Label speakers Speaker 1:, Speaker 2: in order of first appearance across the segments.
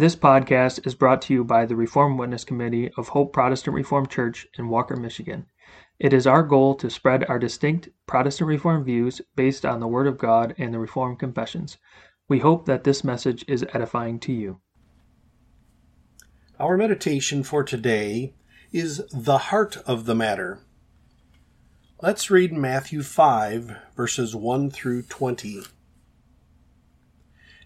Speaker 1: This podcast is brought to you by the Reformed Witness Committee of Hope Protestant Reformed Church in Walker, Michigan. It is our goal to spread our distinct Protestant Reformed views based on the Word of God and the Reformed Confessions. We hope that this message is edifying to you.
Speaker 2: Our meditation for today is the heart of the matter. Let's read Matthew 5, verses 1 through 20.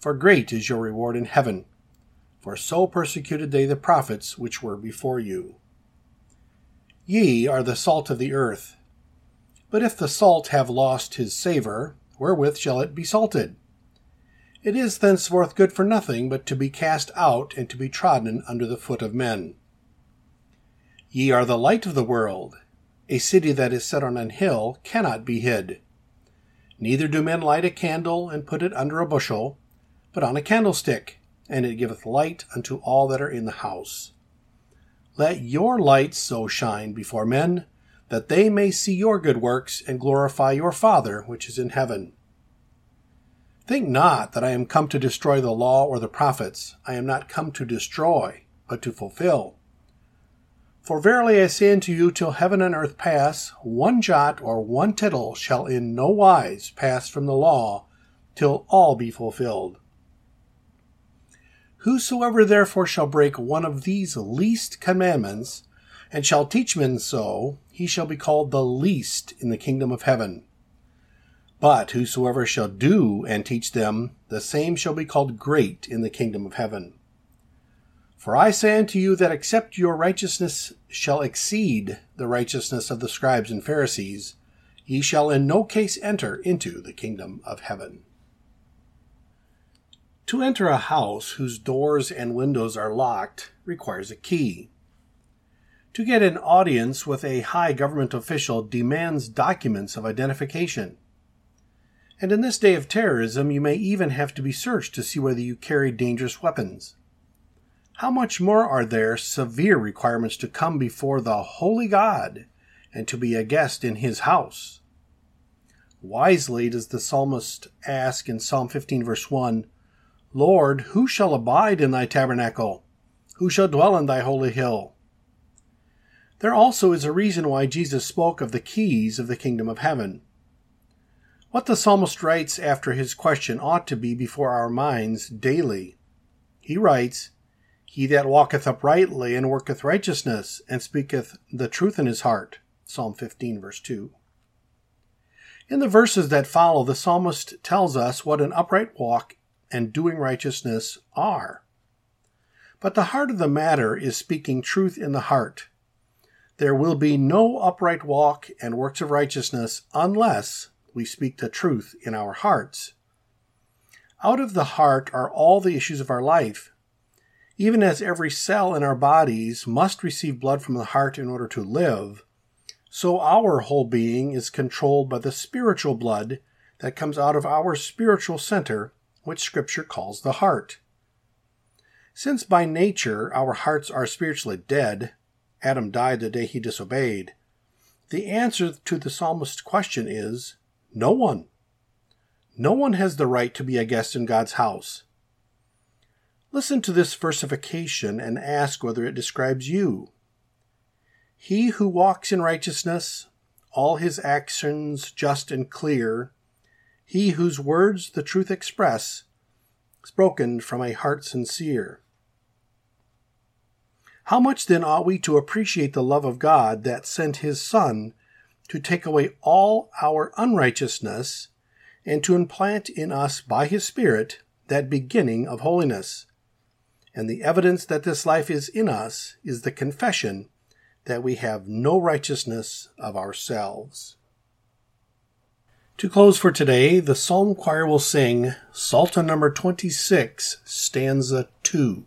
Speaker 2: for great is your reward in heaven. For so persecuted they the prophets which were before you. Ye are the salt of the earth. But if the salt have lost his savour, wherewith shall it be salted? It is thenceforth good for nothing but to be cast out and to be trodden under the foot of men. Ye are the light of the world. A city that is set on an hill cannot be hid. Neither do men light a candle and put it under a bushel, but on a candlestick, and it giveth light unto all that are in the house. Let your light so shine before men, that they may see your good works and glorify your Father which is in heaven. Think not that I am come to destroy the law or the prophets. I am not come to destroy, but to fulfill. For verily I say unto you, till heaven and earth pass, one jot or one tittle shall in no wise pass from the law, till all be fulfilled. Whosoever therefore shall break one of these least commandments, and shall teach men so, he shall be called the least in the kingdom of heaven. But whosoever shall do and teach them, the same shall be called great in the kingdom of heaven. For I say unto you that except your righteousness shall exceed the righteousness of the scribes and Pharisees, ye shall in no case enter into the kingdom of heaven. To enter a house whose doors and windows are locked requires a key. To get an audience with a high government official demands documents of identification. And in this day of terrorism, you may even have to be searched to see whether you carry dangerous weapons. How much more are there severe requirements to come before the Holy God and to be a guest in His house? Wisely does the psalmist ask in Psalm 15, verse 1 Lord, who shall abide in thy tabernacle? Who shall dwell in thy holy hill? There also is a reason why Jesus spoke of the keys of the kingdom of heaven. What the psalmist writes after his question ought to be before our minds daily. He writes, He that walketh uprightly and worketh righteousness and speaketh the truth in his heart. Psalm 15, verse 2. In the verses that follow, the psalmist tells us what an upright walk and doing righteousness are. But the heart of the matter is speaking truth in the heart. There will be no upright walk and works of righteousness unless we speak the truth in our hearts. Out of the heart are all the issues of our life. Even as every cell in our bodies must receive blood from the heart in order to live, so our whole being is controlled by the spiritual blood that comes out of our spiritual center which Scripture calls the heart. Since by nature our hearts are spiritually dead, Adam died the day he disobeyed, the answer to the psalmist's question is no one. No one has the right to be a guest in God's house. Listen to this versification and ask whether it describes you. He who walks in righteousness, all his actions just and clear, he whose words the truth express, spoken from a heart sincere. How much then ought we to appreciate the love of God that sent his Son to take away all our unrighteousness and to implant in us by his Spirit that beginning of holiness? And the evidence that this life is in us is the confession that we have no righteousness of ourselves. To close for today, the Psalm Choir will sing Psalter number 26, stanza 2.